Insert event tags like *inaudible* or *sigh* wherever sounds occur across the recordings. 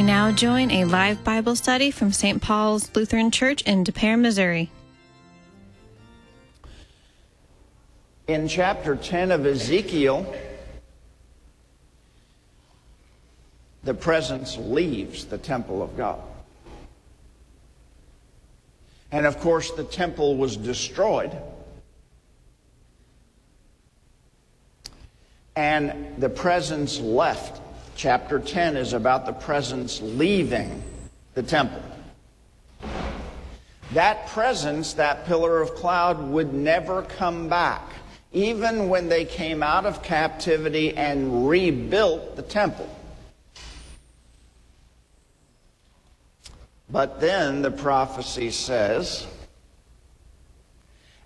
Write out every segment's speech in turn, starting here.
We now join a live Bible study from St. Paul's Lutheran Church in Des Peres, Missouri. In chapter 10 of Ezekiel, the presence leaves the temple of God. And of course, the temple was destroyed. And the presence left. Chapter 10 is about the presence leaving the temple. That presence, that pillar of cloud, would never come back, even when they came out of captivity and rebuilt the temple. But then the prophecy says,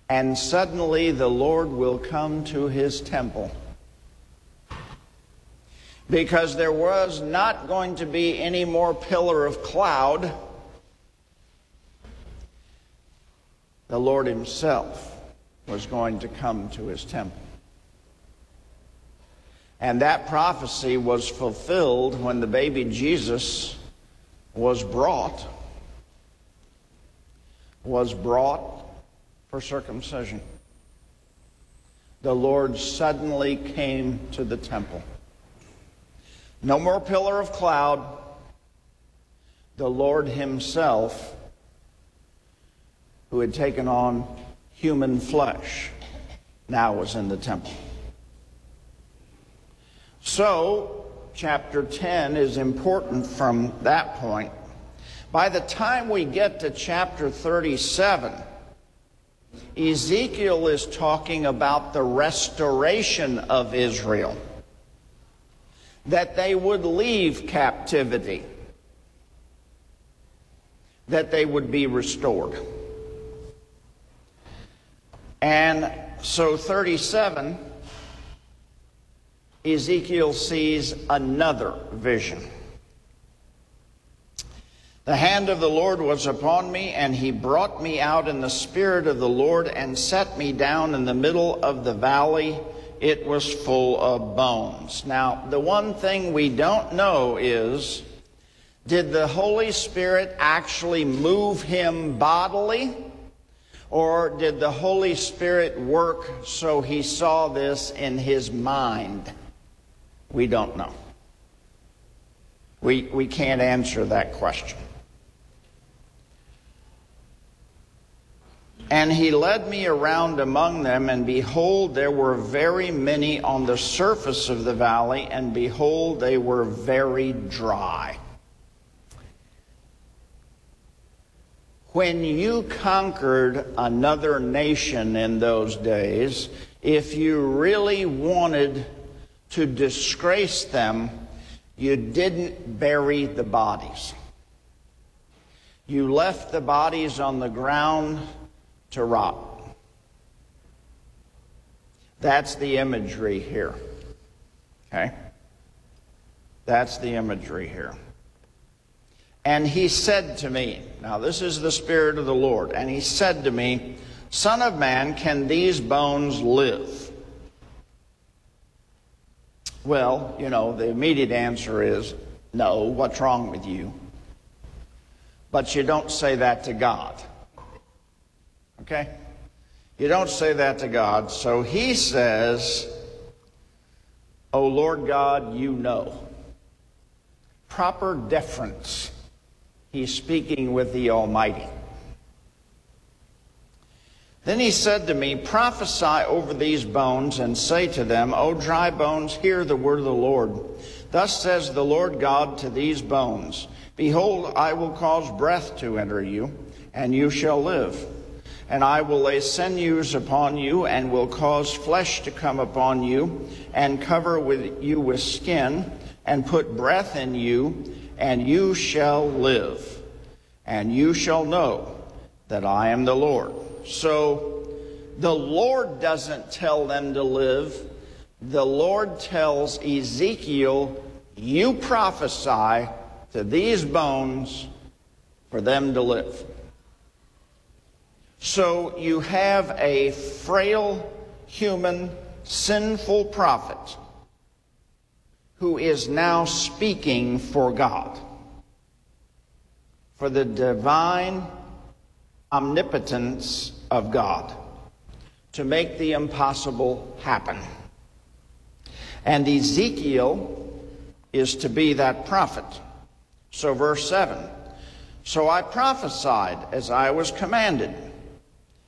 and suddenly the Lord will come to his temple. Because there was not going to be any more pillar of cloud. The Lord himself was going to come to his temple. And that prophecy was fulfilled when the baby Jesus was brought was brought for circumcision. The Lord suddenly came to the temple. No more pillar of cloud. The Lord Himself, who had taken on human flesh, now was in the temple. So, chapter 10 is important from that point by the time we get to chapter 37, Ezekiel is talking about the restoration of Israel, that they would leave captivity, that they would be restored. And so, 37, Ezekiel sees another vision. The hand of the Lord was upon me, and he brought me out in the spirit of the Lord and set me down in the middle of the valley. It was full of bones. Now, the one thing we don't know is did the Holy Spirit actually move him bodily? Or did the Holy Spirit work so he saw this in his mind? We don't know. We, we can't answer that question. And he led me around among them, and behold, there were very many on the surface of the valley, and behold, they were very dry. When you conquered another nation in those days, if you really wanted to disgrace them, you didn't bury the bodies. You left the bodies on the ground to rot. That's the imagery here. Okay? That's the imagery here. And he said to me, now this is the Spirit of the Lord, and he said to me, Son of man, can these bones live? Well, you know, the immediate answer is no, what's wrong with you? But you don't say that to God. Okay? You don't say that to God. So he says, Oh Lord God, you know. Proper deference. He's speaking with the Almighty. Then he said to me, Prophesy over these bones and say to them, O dry bones, hear the word of the Lord. Thus says the Lord God to these bones Behold, I will cause breath to enter you, and you shall live and I will lay sinews upon you, and will cause flesh to come upon you, and cover with you with skin, and put breath in you, and you shall live. And you shall know that I am the Lord. So the Lord doesn't tell them to live. The Lord tells Ezekiel, You prophesy to these bones for them to live. So you have a frail, human, sinful prophet who is now speaking for God. for the divine omnipotence of God to make the impossible happen. And Ezekiel is to be that prophet. So, verse 7 So I prophesied as I was commanded.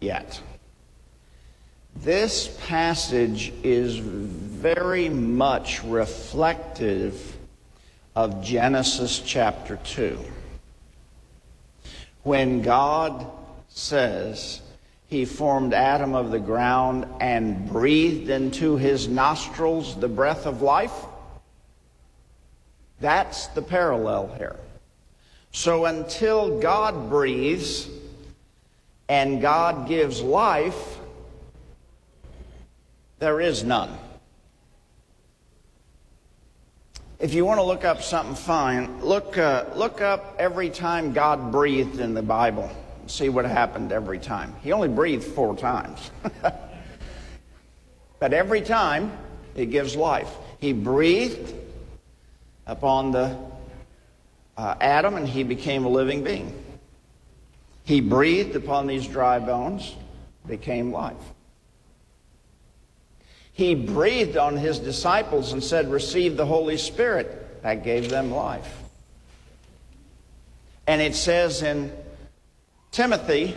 yet. This passage is very much reflective of Genesis chapter 2 when God says he formed Adam of the ground and breathed into his nostrils the breath of life. That's the parallel here. So until God breathes and God gives life, there is none. If you want to look up something fine, look, uh, look up every time God breathed in the Bible. See what happened every time. He only breathed four times. *laughs* but every time, it gives life. He breathed upon the uh, Adam and he became a living being. He breathed upon these dry bones, became life. He breathed on his disciples and said, Receive the Holy Spirit. That gave them life. And it says in Timothy,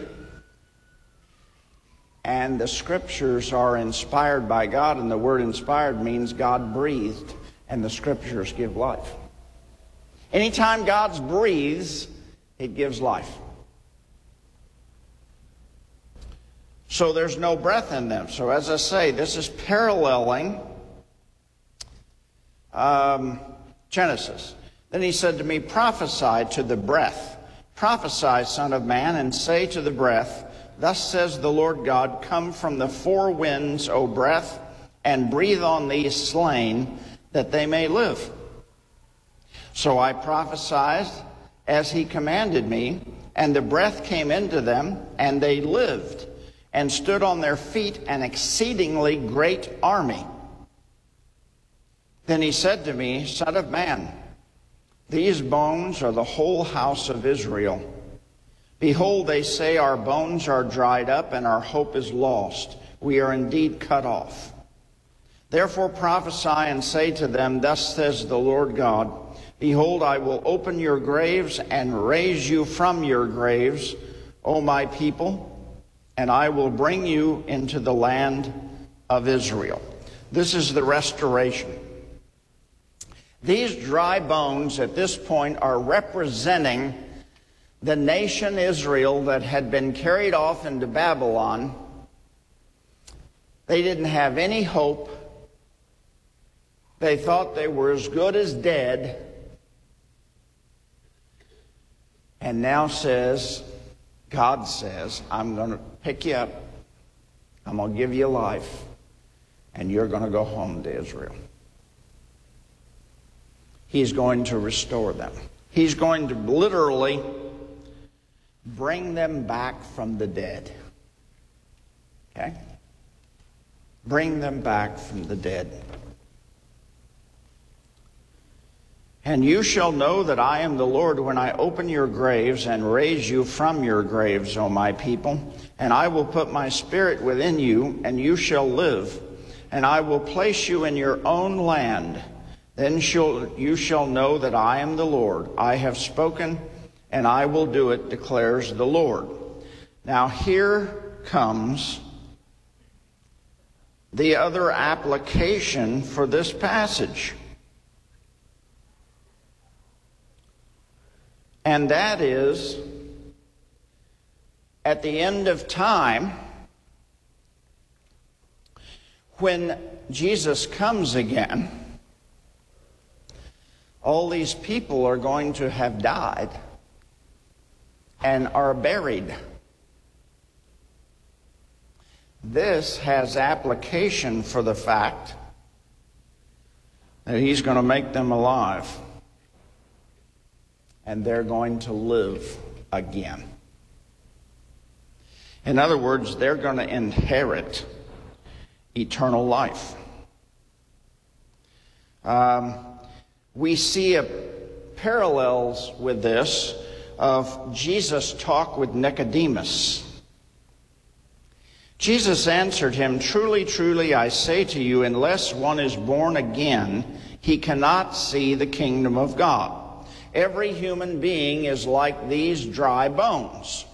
and the scriptures are inspired by God, and the word inspired means God breathed, and the scriptures give life. Anytime God breathes, it gives life. So there's no breath in them. So, as I say, this is paralleling um, Genesis. Then he said to me, Prophesy to the breath. Prophesy, Son of Man, and say to the breath, Thus says the Lord God, Come from the four winds, O breath, and breathe on these slain, that they may live. So I prophesied as he commanded me, and the breath came into them, and they lived and stood on their feet an exceedingly great army. Then he said to me, Son of man, these bones are the whole house of Israel. Behold, they say, Our bones are dried up, and our hope is lost. We are indeed cut off. Therefore prophesy and say to them, Thus says the Lord God, Behold, I will open your graves and raise you from your graves, O my people and I will bring you into the land of Israel. This is the restoration. These dry bones at this point are representing the nation Israel that had been carried off into Babylon. They didn't have any hope. They thought they were as good as dead. And now says, God says, I'm going to pick you up, I'm going to give you life, and you're going to go home to Israel. He's going to restore them. He's going to literally bring them back from the dead. Okay? Bring them back from the dead. And you shall know that I am the Lord when I open your graves and raise you from your graves, O my people. And I will put my spirit within you, and you shall live. And I will place you in your own land. Then shall, you shall know that I am the Lord. I have spoken, and I will do it, declares the Lord. Now here comes the other application for this passage. And that is, at the end of time, when Jesus comes again, all these people are going to have died. and are buried. This has application for the fact that he's going to make them alive and they're going to live again. In other words, they're going to inherit eternal life. Um, we see parallels with this of Jesus' talk with Nicodemus. Jesus answered him, Truly, truly, I say to you, unless one is born again, he cannot see the kingdom of God. Every human being is like these dry bones.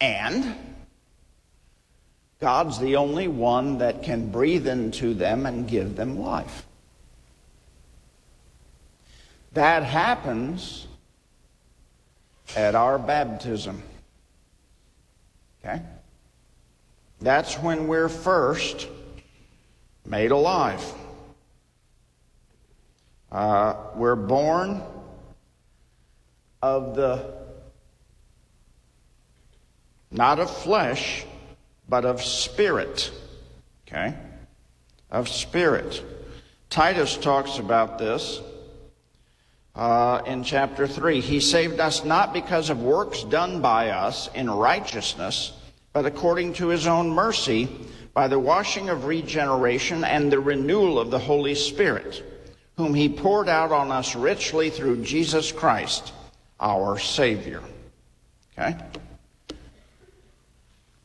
And God's the only one that can breathe into them and give them life. That happens at our baptism. Okay? That's when we're first made alive. Uh, we're born of the, not of flesh, but of spirit. Okay? Of spirit. Titus talks about this uh, in chapter 3. He saved us not because of works done by us in righteousness, but according to his own mercy, by the washing of regeneration and the renewal of the Holy Spirit whom he poured out on us richly through Jesus Christ, our Savior. Okay?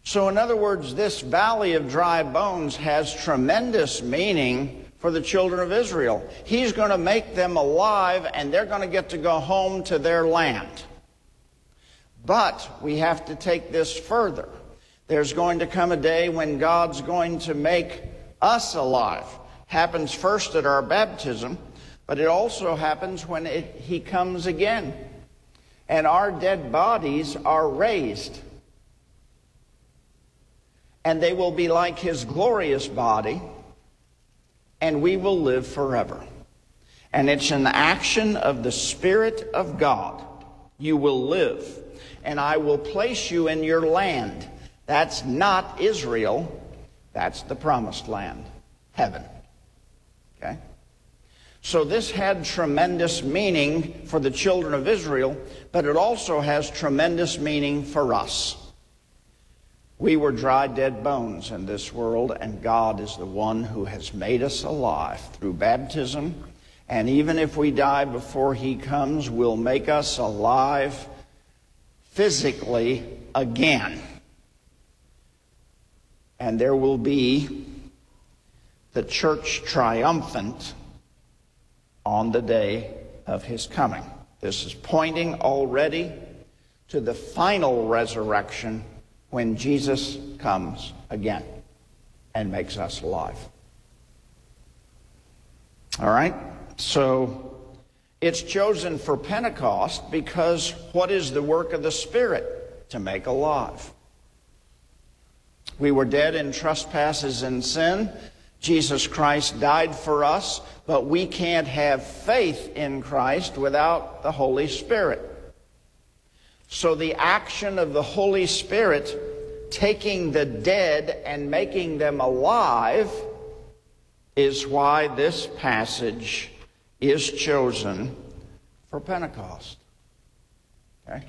So, in other words, this valley of dry bones has tremendous meaning for the children of Israel. He's going to make them alive and they're going to get to go home to their land. But we have to take this further. There's going to come a day when God's going to make us alive happens first at our baptism, but it also happens when it, he comes again. And our dead bodies are raised. And they will be like his glorious body, and we will live forever. And it's an action of the Spirit of God. You will live, and I will place you in your land. That's not Israel, that's the promised land, heaven. So this had tremendous meaning for the children of Israel, but it also has tremendous meaning for us. We were dry, dead bones in this world, and God is the one who has made us alive through baptism. And even if we die before He comes, will make us alive physically again. And there will be the church triumphant on the day of his coming. This is pointing already to the final resurrection when Jesus comes again and makes us alive. All right? So it's chosen for Pentecost because what is the work of the Spirit? To make alive. We were dead in trespasses and sin. Jesus Christ died for us, but we can't have faith in Christ without the Holy Spirit. So the action of the Holy Spirit taking the dead and making them alive is why this passage is chosen for Pentecost. Okay?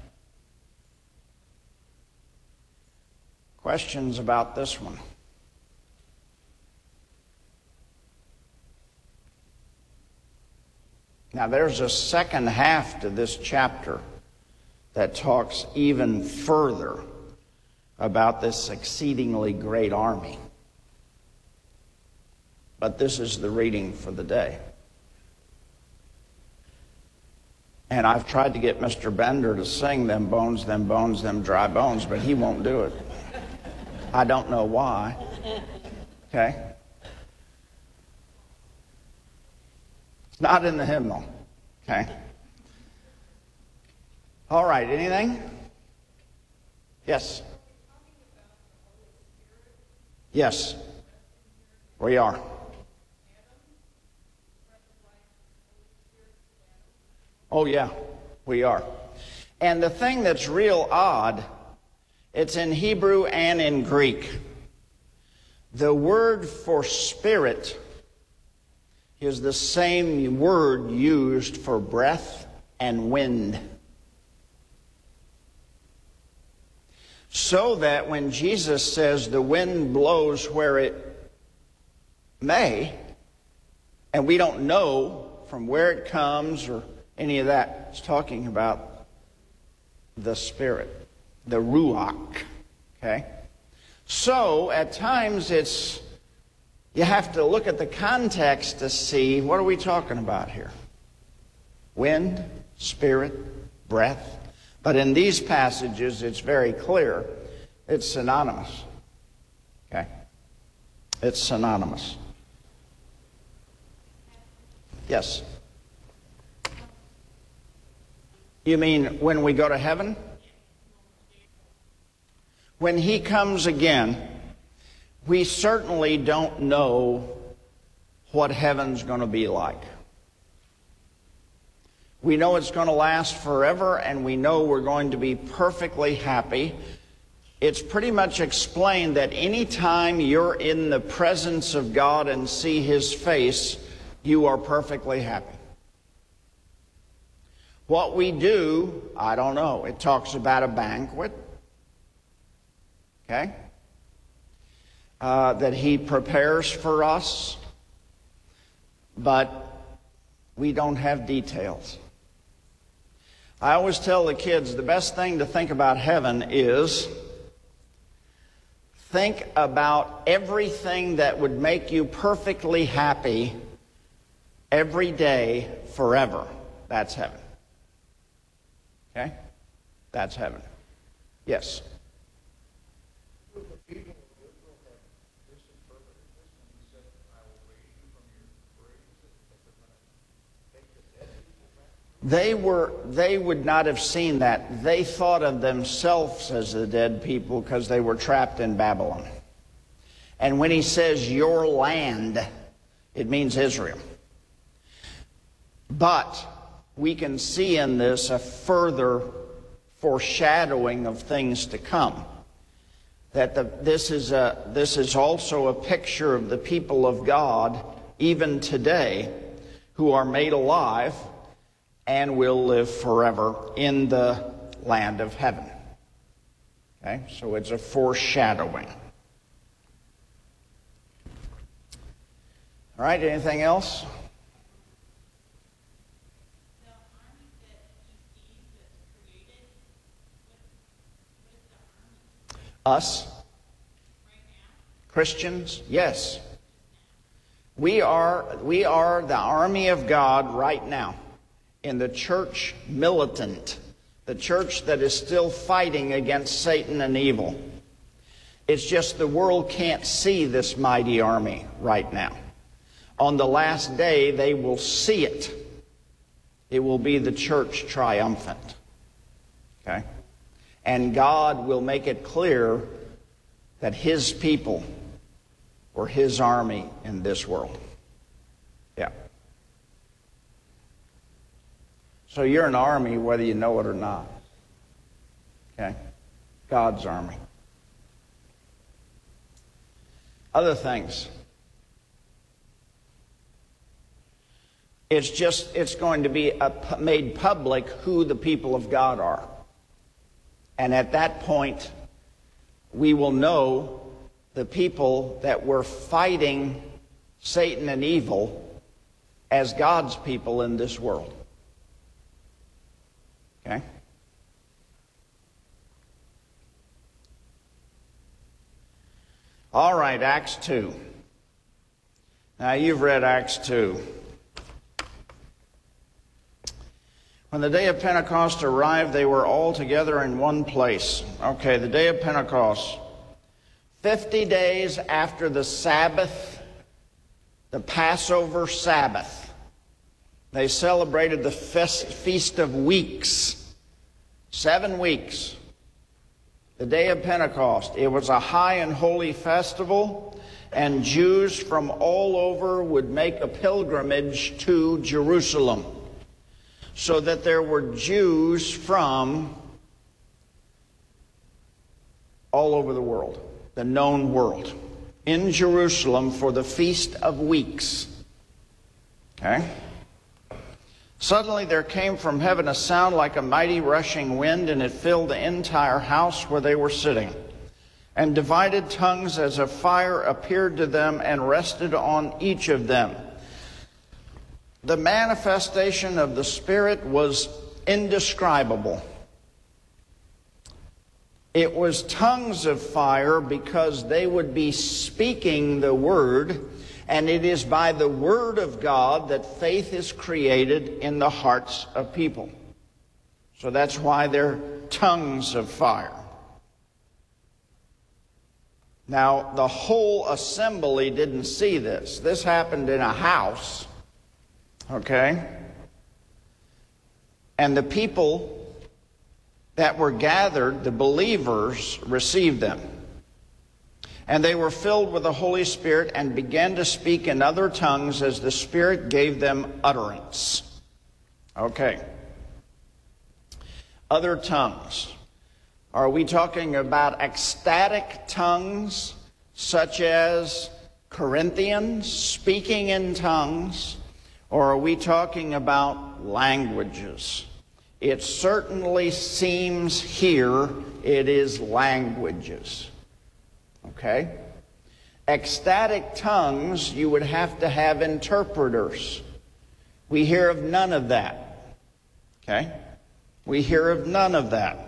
Questions about this one? Now, there's a second half to this chapter that talks even further about this exceedingly great army. But this is the reading for the day. And I've tried to get Mr. Bender to sing them bones, them bones, them dry bones, but he won't do it. I don't know why. Okay? Not in the hymnal. Okay? All right, anything? Yes. Yes. We are. Oh, yeah, we are. And the thing that's real odd, it's in Hebrew and in Greek. The word for spirit is the same word used for breath and wind. So that when Jesus says the wind blows where it may, and we don't know from where it comes or any of that, it's talking about the Spirit, the Ruach. Okay? So, at times it's, you have to look at the context to see what are we talking about here? Wind, spirit, breath. But in these passages, it's very clear it's synonymous. Okay? It's synonymous. Yes. You mean when we go to heaven? When he comes again, we certainly don't know what heaven's going to be like. We know it's going to last forever, and we know we're going to be perfectly happy. It's pretty much explained that anytime you're in the presence of God and see His face, you are perfectly happy. What we do, I don't know. It talks about a banquet okay? Uh, that He prepares for us, but we don't have details. I always tell the kids the best thing to think about heaven is think about everything that would make you perfectly happy every day forever. That's heaven. Okay? That's heaven. Yes. They were they would not have seen that. They thought of themselves as the dead people because they were trapped in Babylon. And when he says your land, it means Israel. But we can see in this a further foreshadowing of things to come. That the, this, is a, this is also a picture of the people of God, even today, who are made alive and will live forever in the land of heaven. Okay, so it's a foreshadowing. All right, anything else? Us? Christians? Yes. We are, we are the army of God right now in the church militant, the church that is still fighting against Satan and evil. It's just the world can't see this mighty army right now. On the last day, they will see it. It will be the church triumphant. Okay? And God will make it clear that His people were His army in this world. So you're an army whether you know it or not. Okay? God's army. Other things. It's just, it's going to be a, made public who the people of God are. And at that point, we will know the people that were fighting Satan and evil as God's people in this world. Okay? All right, Acts 2. Now, you've read Acts 2. When the day of Pentecost arrived, they were all together in one place. Okay, the day of Pentecost. 50 days after the Sabbath, the Passover Sabbath, they celebrated the Feast of Weeks. Seven weeks. The day of Pentecost. It was a high and holy festival, and Jews from all over would make a pilgrimage to Jerusalem. so that there were Jews from all over the world, the known world, in Jerusalem for the Feast of Weeks. Okay? Suddenly there came from heaven a sound like a mighty rushing wind, and it filled the entire house where they were sitting. And divided tongues as a fire appeared to them and rested on each of them. The manifestation of the Spirit was indescribable. It was tongues of fire because they would be speaking the word and it is by the Word of God that faith is created in the hearts of people. So that's why they're tongues of fire. Now, the whole assembly didn't see this. This happened in a house, okay? And the people that were gathered, the believers, received them. And they were filled with the Holy Spirit and began to speak in other tongues as the Spirit gave them utterance. Okay. Other tongues. Are we talking about ecstatic tongues, such as Corinthians speaking in tongues? Or are we talking about languages? It certainly seems here it is languages. Okay? Ecstatic tongues, you would have to have interpreters. We hear of none of that. Okay? We hear of none of that.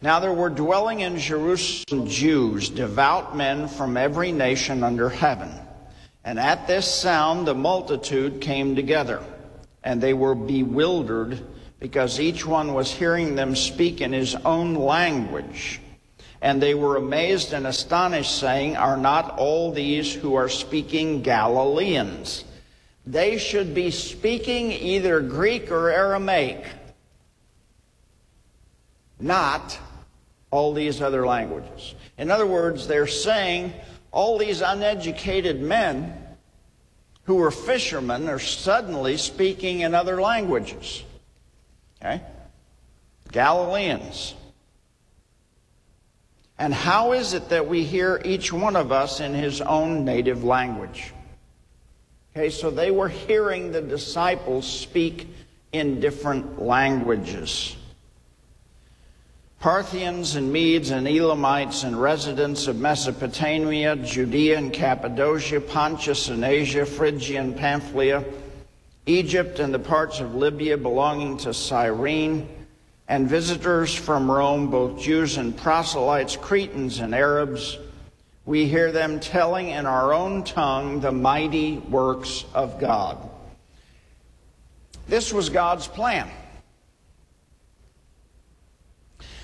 Now there were dwelling in Jerusalem Jews, devout men from every nation under heaven. And at this sound the multitude came together, and they were bewildered because each one was hearing them speak in his own language. And they were amazed and astonished, saying, Are not all these who are speaking Galileans? They should be speaking either Greek or Aramaic, not all these other languages. In other words, they're saying all these uneducated men who were fishermen are suddenly speaking in other languages. Okay? Galileans. And how is it that we hear each one of us in his own native language? Okay, so they were hearing the disciples speak in different languages. Parthians and Medes and Elamites and residents of Mesopotamia, Judea and Cappadocia, Pontus and Asia, Phrygia and Pamphylia, Egypt and the parts of Libya belonging to Cyrene, and visitors from Rome, both Jews and proselytes, Cretans and Arabs. We hear them telling in our own tongue the mighty works of God. This was God's plan.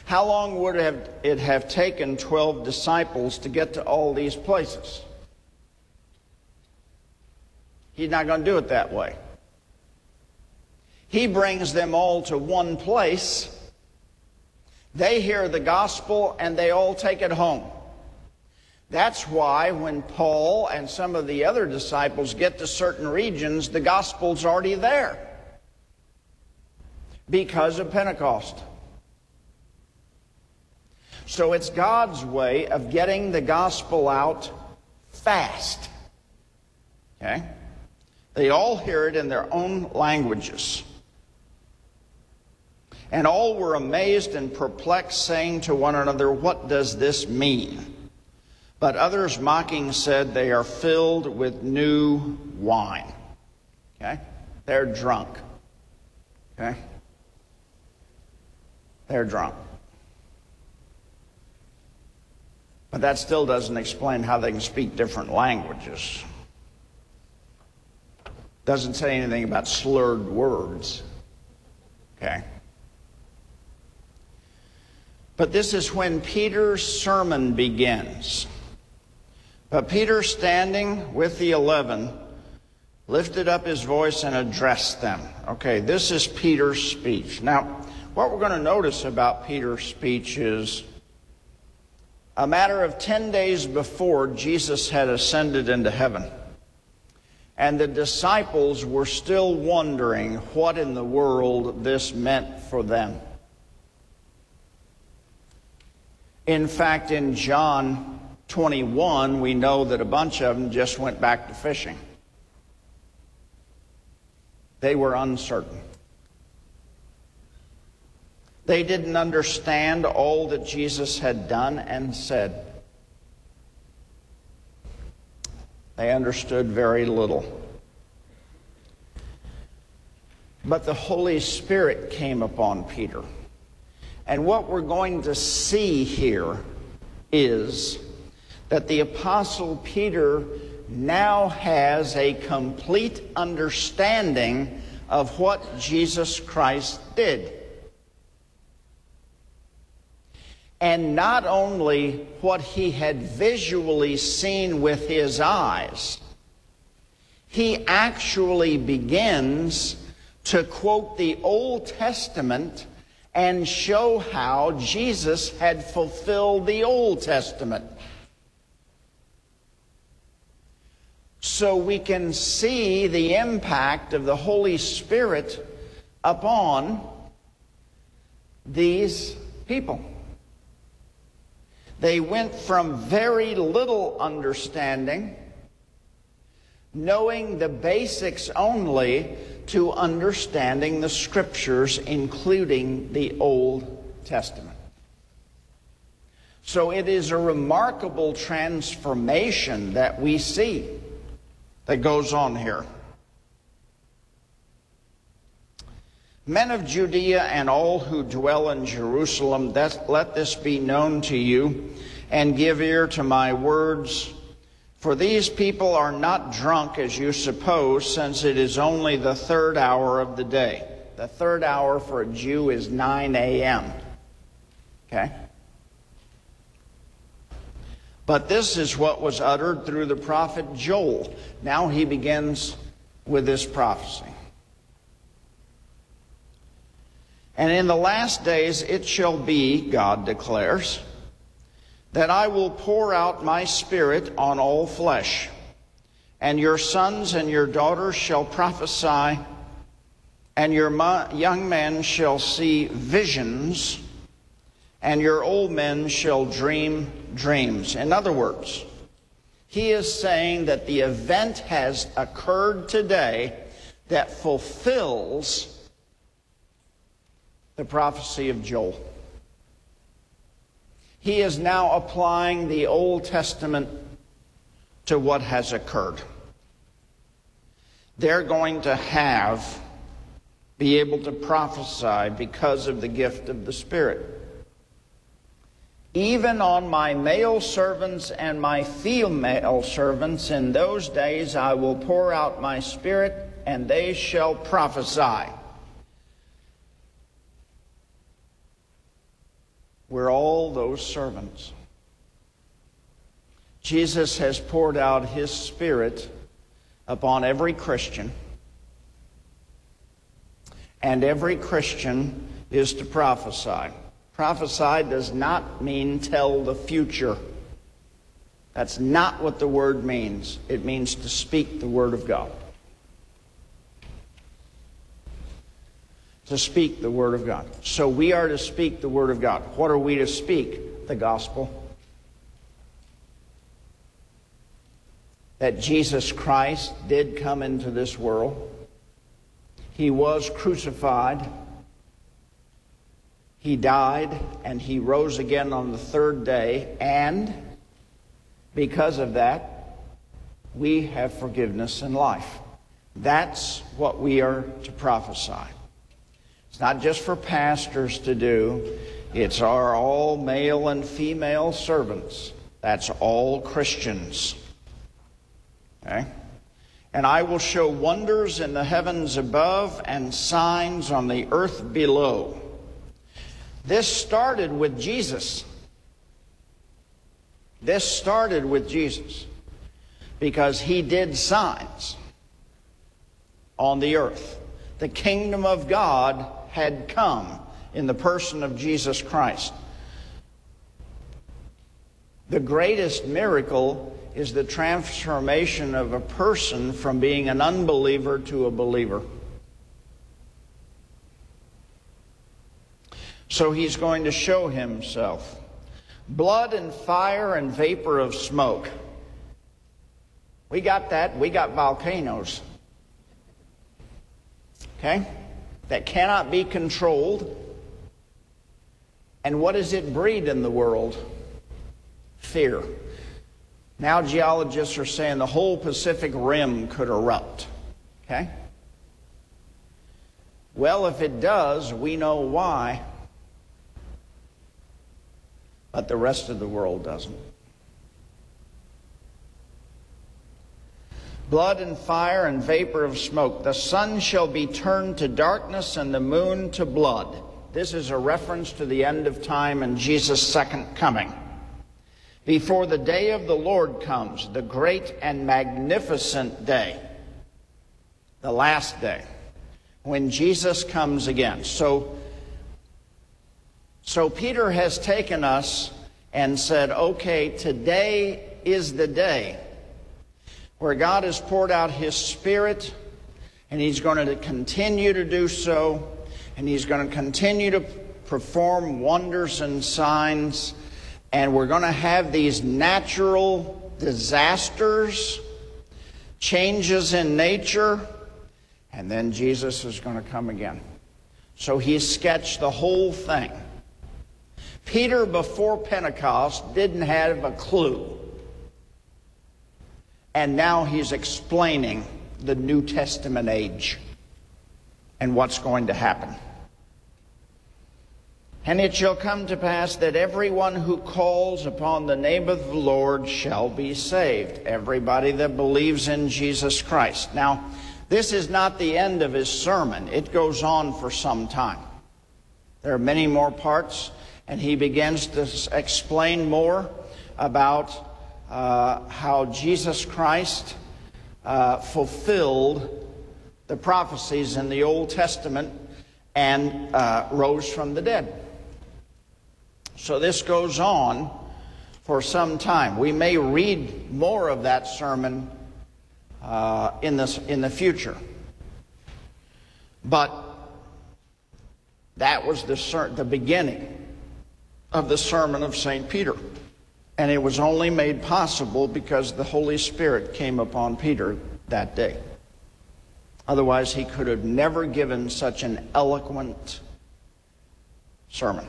How long would it have taken 12 disciples to get to all these places? He's not going to do it that way. He brings them all to one place. They hear the gospel and they all take it home. That's why when Paul and some of the other disciples get to certain regions, the gospel's already there. Because of Pentecost. So it's God's way of getting the gospel out fast. Okay? They all hear it in their own languages. And all were amazed and perplexed, saying to one another, What does this mean? But others mocking said, They are filled with new wine. Okay? They're drunk. Okay? They're drunk. But that still doesn't explain how they can speak different languages. Doesn't say anything about slurred words. Okay? But this is when Peter's sermon begins. But Peter, standing with the eleven, lifted up his voice and addressed them. Okay, this is Peter's speech. Now, what we're going to notice about Peter's speech is a matter of 10 days before Jesus had ascended into heaven. and the disciples were still wondering what in the world this meant for them. In fact, in John 21, we know that a bunch of them just went back to fishing. They were uncertain. They didn't understand all that Jesus had done and said. They understood very little. But the Holy Spirit came upon Peter. And what we're going to see here is that the Apostle Peter now has a complete understanding of what Jesus Christ did. And not only what he had visually seen with his eyes, he actually begins to quote the Old Testament and show how Jesus had fulfilled the Old Testament. So we can see the impact of the Holy Spirit upon these people. They went from very little understanding, knowing the basics only, to understanding the scriptures, including the Old Testament. So it is a remarkable transformation that we see that goes on here. Men of Judea and all who dwell in Jerusalem, let this be known to you, and give ear to my words. For these people are not drunk as you suppose, since it is only the third hour of the day. The third hour for a Jew is 9 a.m. Okay? But this is what was uttered through the prophet Joel. Now he begins with this prophecy. And in the last days it shall be, God declares, that I will pour out my spirit on all flesh, and your sons and your daughters shall prophesy, and your young men shall see visions, and your old men shall dream dreams. In other words, he is saying that the event has occurred today that fulfills the prophecy of Joel. He is now applying the Old Testament to what has occurred. They're going to have, be able to prophesy because of the gift of the Spirit. Even on my male servants and my female servants in those days I will pour out my Spirit, and they shall prophesy. We're all those servants. Jesus has poured out his Spirit upon every Christian, and every Christian is to prophesy. Prophesy does not mean tell the future. That's not what the word means. It means to speak the word of God. To speak the Word of God. So we are to speak the Word of God. What are we to speak? The gospel. That Jesus Christ did come into this world. He was crucified. He died and he rose again on the third day. And because of that, we have forgiveness and life. That's what we are to prophesy. It's not just for pastors to do, it's our all male and female servants. That's all Christians. Okay? And I will show wonders in the heavens above and signs on the earth below. This started with Jesus. This started with Jesus because he did signs on the earth. The kingdom of God had come in the person of Jesus Christ. The greatest miracle is the transformation of a person from being an unbeliever to a believer. So he's going to show himself. Blood and fire and vapor of smoke. We got that. We got volcanoes. Okay? That cannot be controlled. And what does it breed in the world? Fear. Now geologists are saying the whole Pacific Rim could erupt. Okay? Well, if it does, we know why but the rest of the world doesn't. Blood and fire and vapor of smoke. The sun shall be turned to darkness and the moon to blood. This is a reference to the end of time and Jesus' second coming. Before the day of the Lord comes, the great and magnificent day, the last day, when Jesus comes again. So so Peter has taken us and said, okay, today is the day where God has poured out His Spirit, and He's going to continue to do so, and He's going to continue to perform wonders and signs, and we're going to have these natural disasters, changes in nature, and then Jesus is going to come again. So he sketched the whole thing. Peter, before Pentecost, didn't have a clue. And now he's explaining the New Testament age and what's going to happen. And it shall come to pass that everyone who calls upon the name of the Lord shall be saved. Everybody that believes in Jesus Christ. Now, this is not the end of his sermon, it goes on for some time. There are many more parts and he begins to explain more about uh, how Jesus Christ uh, fulfilled the prophecies in the Old Testament and uh, rose from the dead. So this goes on for some time. We may read more of that sermon uh, in, this, in the future. But that was the, the beginning of the sermon of St. Peter. And it was only made possible because the Holy Spirit came upon Peter that day. Otherwise, he could have never given such an eloquent sermon.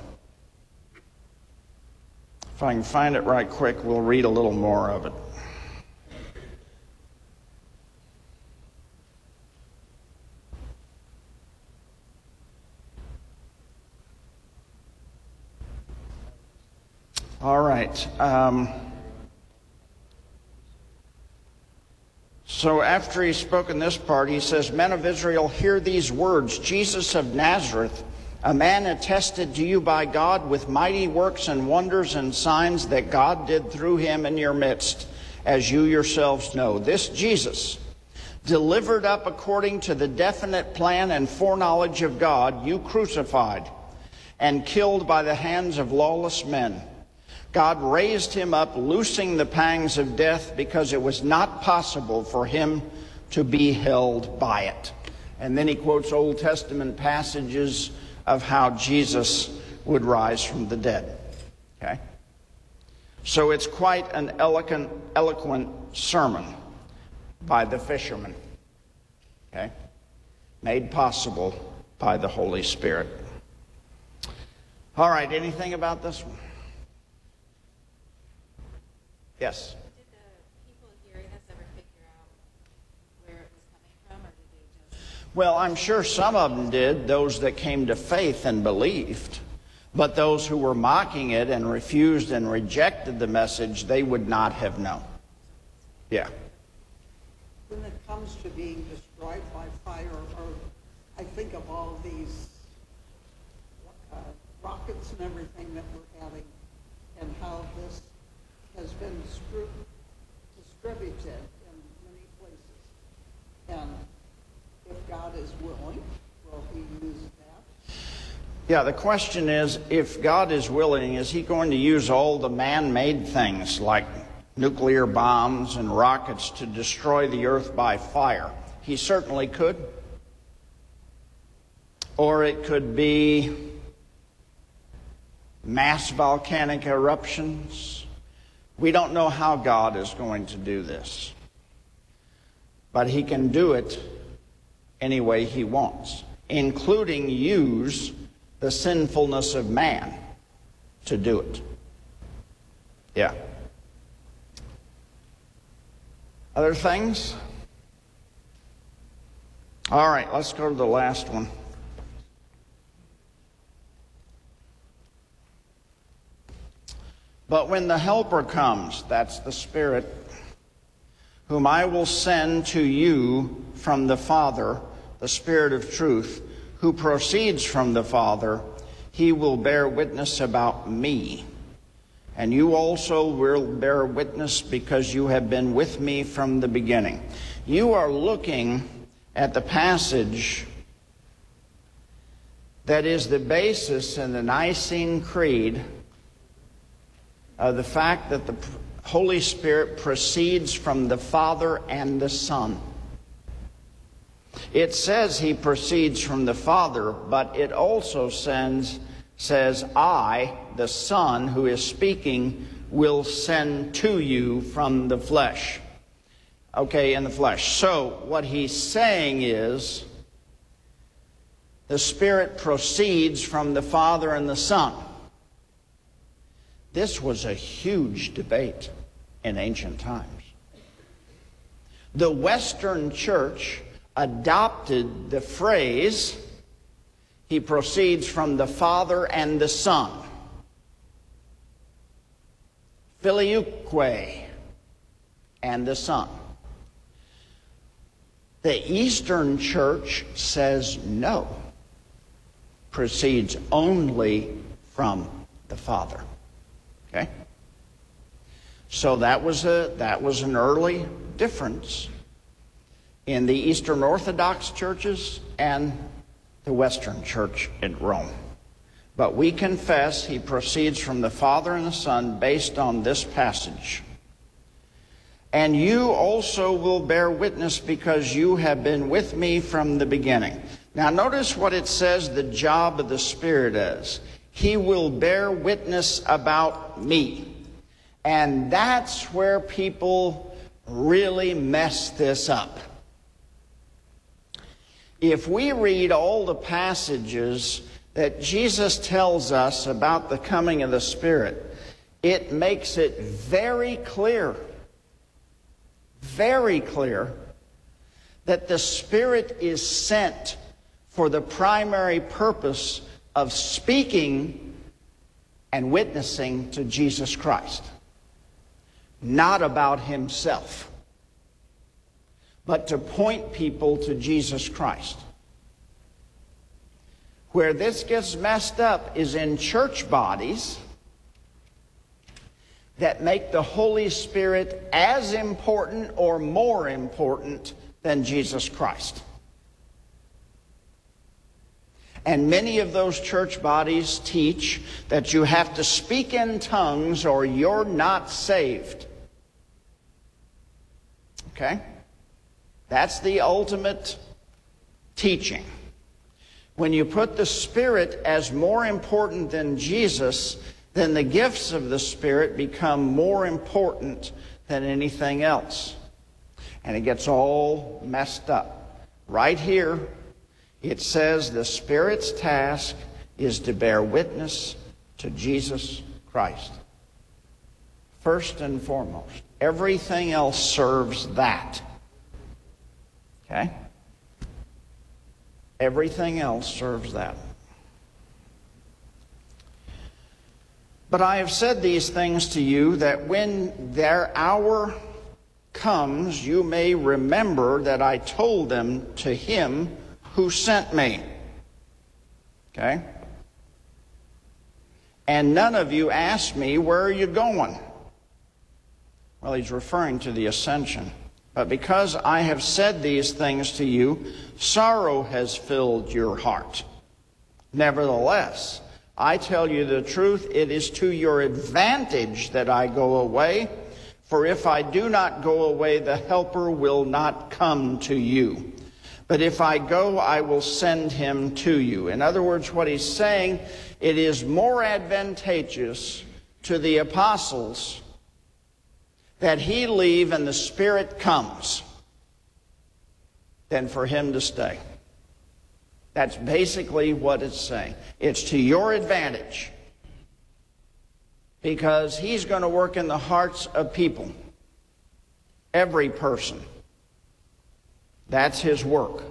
If I can find it right quick, we'll read a little more of it. All right. Um, so after he's spoken this part, he says, Men of Israel, hear these words Jesus of Nazareth, a man attested to you by God with mighty works and wonders and signs that God did through him in your midst, as you yourselves know. This Jesus, delivered up according to the definite plan and foreknowledge of God, you crucified and killed by the hands of lawless men. God raised him up, loosing the pangs of death because it was not possible for him to be held by it. And then he quotes Old Testament passages of how Jesus would rise from the dead. Okay? So it's quite an eloquent, eloquent sermon by the fisherman. Okay? Made possible by the Holy Spirit. All right, anything about this one? Yes. Did the people hearing this ever figure out where it was coming from, or did they just? Well, I'm sure some of them did, those that came to faith and believed. But those who were mocking it and refused and rejected the message, they would not have known. Yeah. When it comes to being destroyed by fire, or I think of all these uh, rockets and everything that we're having, and how this has been distributed in many places. And if God is willing, will he use that? Yeah, the question is if God is willing, is he going to use all the man made things like nuclear bombs and rockets to destroy the earth by fire. He certainly could. Or it could be mass volcanic eruptions. We don't know how God is going to do this. But He can do it any way He wants, including use the sinfulness of man to do it. Yeah. Other things? All right, let's go to the last one. But when the Helper comes, that's the Spirit, whom I will send to you from the Father, the Spirit of truth, who proceeds from the Father, he will bear witness about me. And you also will bear witness because you have been with me from the beginning. You are looking at the passage that is the basis in the Nicene Creed of the fact that the Holy Spirit proceeds from the Father and the Son. It says he proceeds from the Father, but it also sends, says, I, the Son who is speaking, will send to you from the flesh. Okay, in the flesh. So, what he's saying is the Spirit proceeds from the Father and the Son. This was a huge debate in ancient times. The Western Church adopted the phrase, he proceeds from the Father and the Son. Filioque and the Son. The Eastern Church says no, proceeds only from the Father. Okay? So that was a that was an early difference in the Eastern Orthodox churches and the Western Church in Rome. But we confess he proceeds from the Father and the Son based on this passage. And you also will bear witness because you have been with me from the beginning. Now, notice what it says the job of the Spirit is. He will bear witness about me. And that's where people really mess this up. If we read all the passages that Jesus tells us about the coming of the Spirit, it makes it very clear, very clear, that the Spirit is sent for the primary purpose of speaking and witnessing to Jesus Christ, not about himself but to point people to Jesus Christ. Where this gets messed up is in church bodies that make the Holy Spirit as important or more important than Jesus Christ. And many of those church bodies teach that you have to speak in tongues or you're not saved. Okay? That's the ultimate teaching. When you put the Spirit as more important than Jesus, then the gifts of the Spirit become more important than anything else. And it gets all messed up. Right here, it says the Spirit's task is to bear witness to Jesus Christ. First and foremost. Everything else serves that. Okay? Everything else serves that. But I have said these things to you that when their hour comes, you may remember that I told them to him who sent me. Okay? And none of you asked me, Where are you going? Well, he's referring to the ascension. But because I have said these things to you, sorrow has filled your heart. Nevertheless, I tell you the truth, it is to your advantage that I go away. For if I do not go away, the Helper will not come to you. But if I go, I will send him to you. In other words, what he's saying, it is more advantageous to the apostles that he leave and the Spirit comes than for him to stay. That's basically what it's saying. It's to your advantage because he's going to work in the hearts of people. Every person. That's his work.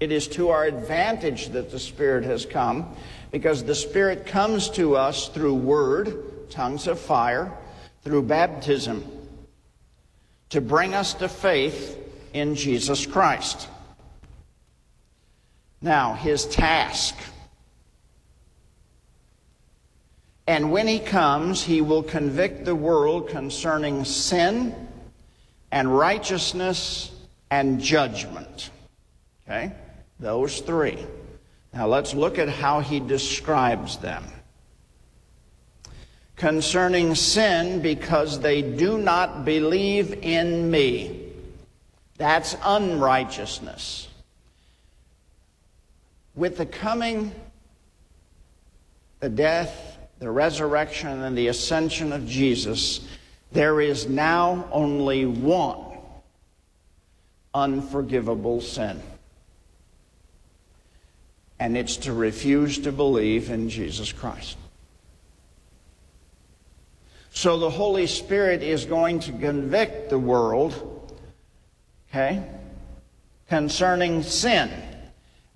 It is to our advantage that the Spirit has come because the Spirit comes to us through word, tongues of fire, through baptism, to bring us to faith in Jesus Christ. Now, his task And when he comes, he will convict the world concerning sin and righteousness and judgment. Okay? Those three. Now let's look at how he describes them. Concerning sin, because they do not believe in me. That's unrighteousness. With the coming, the death, the resurrection and the ascension of Jesus, there is now only one unforgivable sin. And it's to refuse to believe in Jesus Christ. So the Holy Spirit is going to convict the world, okay, concerning sin.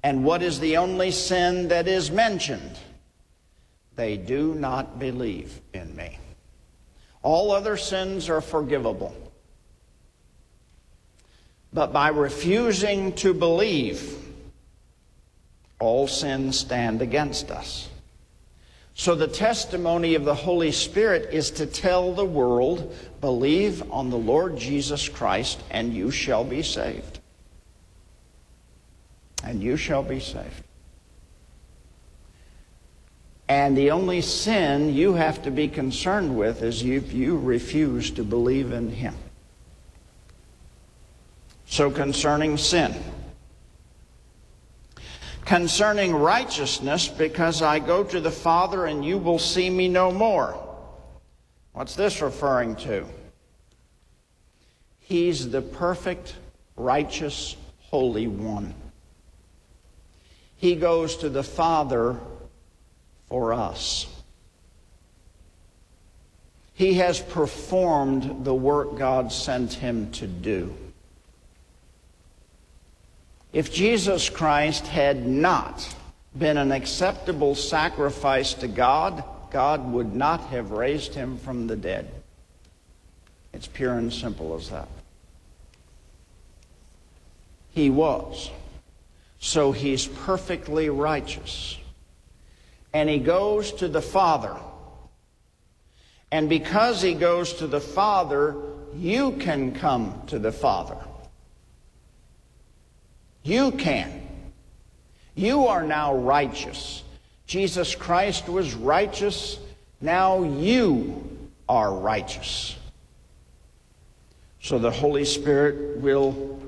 And what is the only sin that is mentioned? They do not believe in me. All other sins are forgivable. But by refusing to believe, all sins stand against us. So the testimony of the Holy Spirit is to tell the world, believe on the Lord Jesus Christ, and you shall be saved. And you shall be saved. And the only sin you have to be concerned with is if you refuse to believe in Him. So, concerning sin. Concerning righteousness, because I go to the Father and you will see me no more. What's this referring to? He's the perfect, righteous, holy one. He goes to the Father for us. He has performed the work God sent him to do. If Jesus Christ had not been an acceptable sacrifice to God, God would not have raised him from the dead. It's pure and simple as that. He was. So he's perfectly righteous and he goes to the Father. And because he goes to the Father, you can come to the Father. You can. You are now righteous. Jesus Christ was righteous. Now you are righteous. So the Holy Spirit will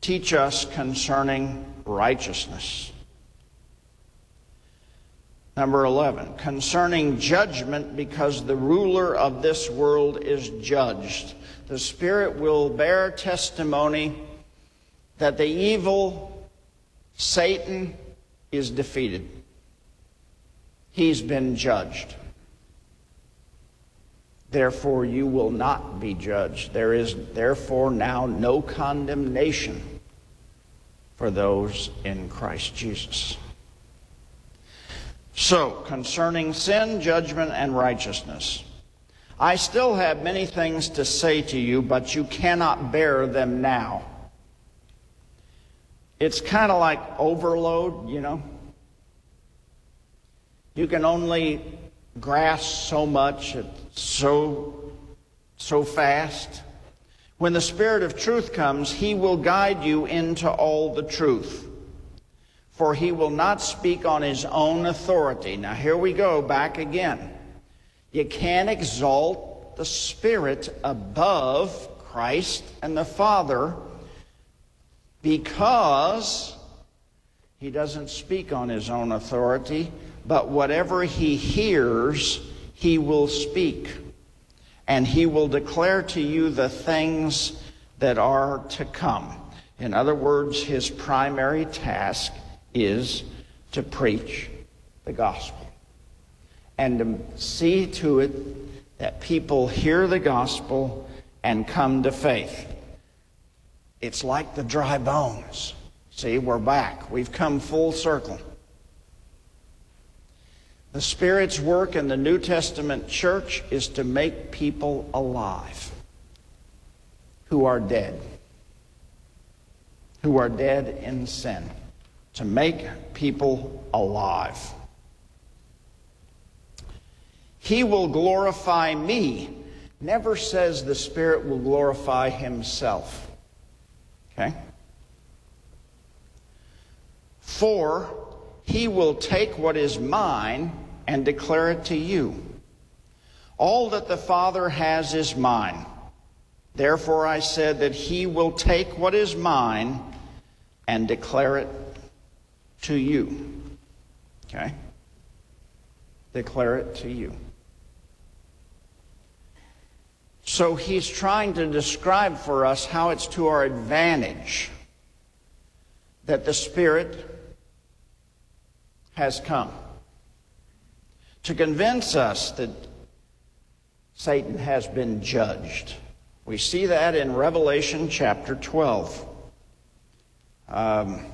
teach us concerning righteousness. Number 11, concerning judgment, because the ruler of this world is judged. The Spirit will bear testimony that the evil Satan is defeated. He's been judged. Therefore, you will not be judged. There is therefore now no condemnation for those in Christ Jesus. So, concerning sin, judgment, and righteousness, I still have many things to say to you, but you cannot bear them now. It's kind of like overload, you know. You can only grasp so much so so fast. When the Spirit of truth comes, He will guide you into all the truth for he will not speak on his own authority. Now, here we go back again. You can't exalt the Spirit above Christ and the Father because he doesn't speak on his own authority, but whatever he hears, he will speak. And he will declare to you the things that are to come. In other words, his primary task is to preach the gospel and to see to it that people hear the gospel and come to faith. It's like the dry bones. See, we're back. We've come full circle. The Spirit's work in the New Testament church is to make people alive who are dead, who are dead in sin, to make people alive. He will glorify me. Never says the Spirit will glorify himself. Okay? For he will take what is mine and declare it to you. All that the Father has is mine. Therefore I said that he will take what is mine and declare it to you. Okay? Declare it to you. So he's trying to describe for us how it's to our advantage that the Spirit has come to convince us that Satan has been judged. We see that in Revelation chapter 12. Um,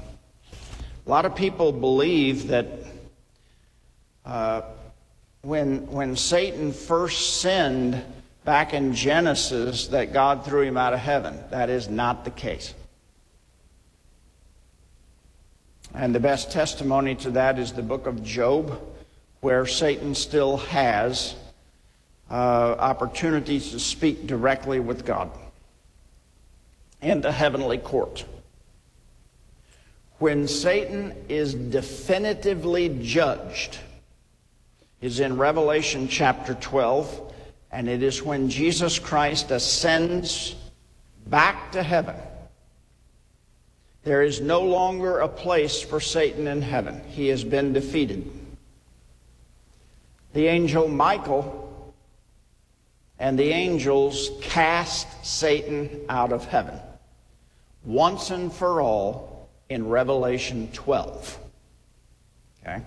a lot of people believe that uh, when, when Satan first sinned back in Genesis, that God threw him out of heaven. That is not the case. And the best testimony to that is the book of Job, where Satan still has uh, opportunities to speak directly with God in the heavenly court. When Satan is definitively judged, is in Revelation chapter 12, and it is when Jesus Christ ascends back to heaven there is no longer a place for Satan in heaven. He has been defeated. The angel Michael and the angels cast Satan out of heaven once and for all in Revelation 12. Okay?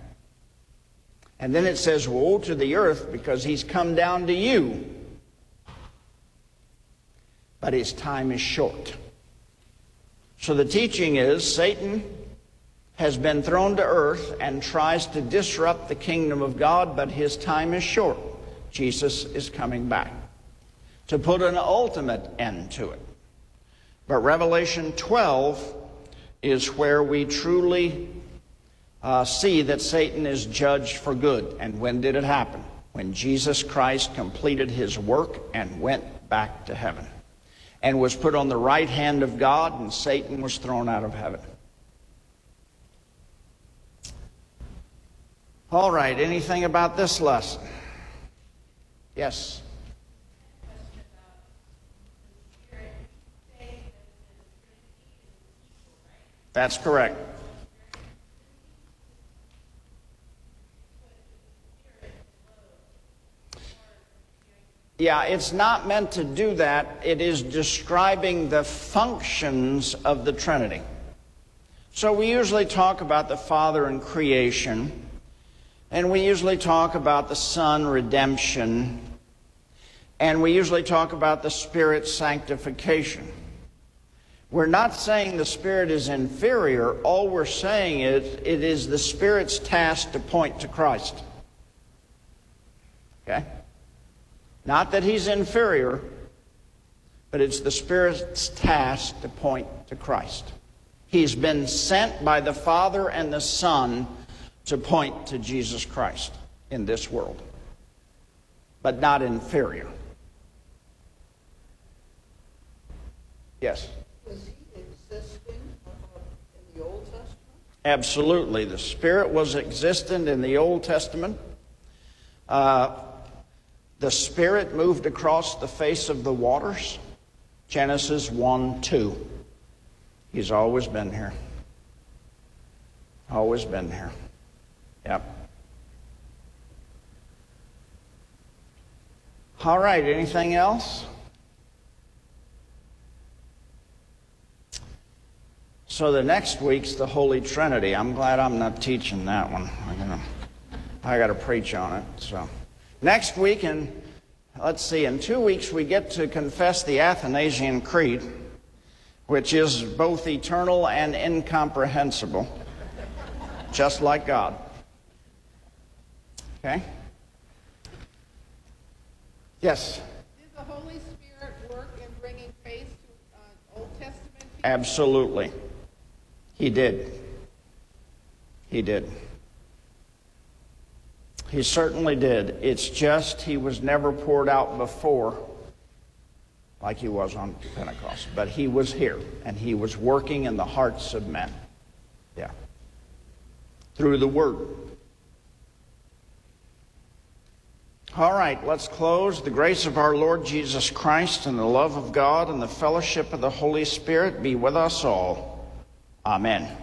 And then it says, Woe to the earth because he's come down to you. But his time is short. So the teaching is Satan has been thrown to earth and tries to disrupt the kingdom of God, but his time is short. Jesus is coming back to put an ultimate end to it. But Revelation 12 is where we truly uh, see that Satan is judged for good. And when did it happen? When Jesus Christ completed his work and went back to heaven and was put on the right hand of God, and Satan was thrown out of heaven. All right, anything about this lesson? Yes. That's correct. Yeah, it's not meant to do that. It is describing the functions of the Trinity. So we usually talk about the Father and creation, and we usually talk about the Son, redemption, and we usually talk about the Spirit, sanctification. We're not saying the Spirit is inferior. All we're saying is it is the Spirit's task to point to Christ. Okay? Not that he's inferior, but it's the Spirit's task to point to Christ. He's been sent by the Father and the Son to point to Jesus Christ in this world, but not inferior. Yes? Is he existing in the Old Testament? Absolutely. The Spirit was existent in the Old Testament. Uh, the Spirit moved across the face of the waters? Genesis 1 2. He's always been here. Always been here. Yep. All right, anything else? So the next week's the Holy Trinity. I'm glad I'm not teaching that one. I'm gonna, I got to preach on it. So next week, and let's see, in two weeks we get to confess the Athanasian Creed, which is both eternal and incomprehensible, just like God. Okay. Yes. Did the Holy Spirit work in bringing faith to uh, Old Testament people? Absolutely. He did. He did. He certainly did. It's just he was never poured out before like he was on Pentecost. But he was here and he was working in the hearts of men. Yeah. Through the Word. All right, let's close. The grace of our Lord Jesus Christ and the love of God and the fellowship of the Holy Spirit be with us all. Amen.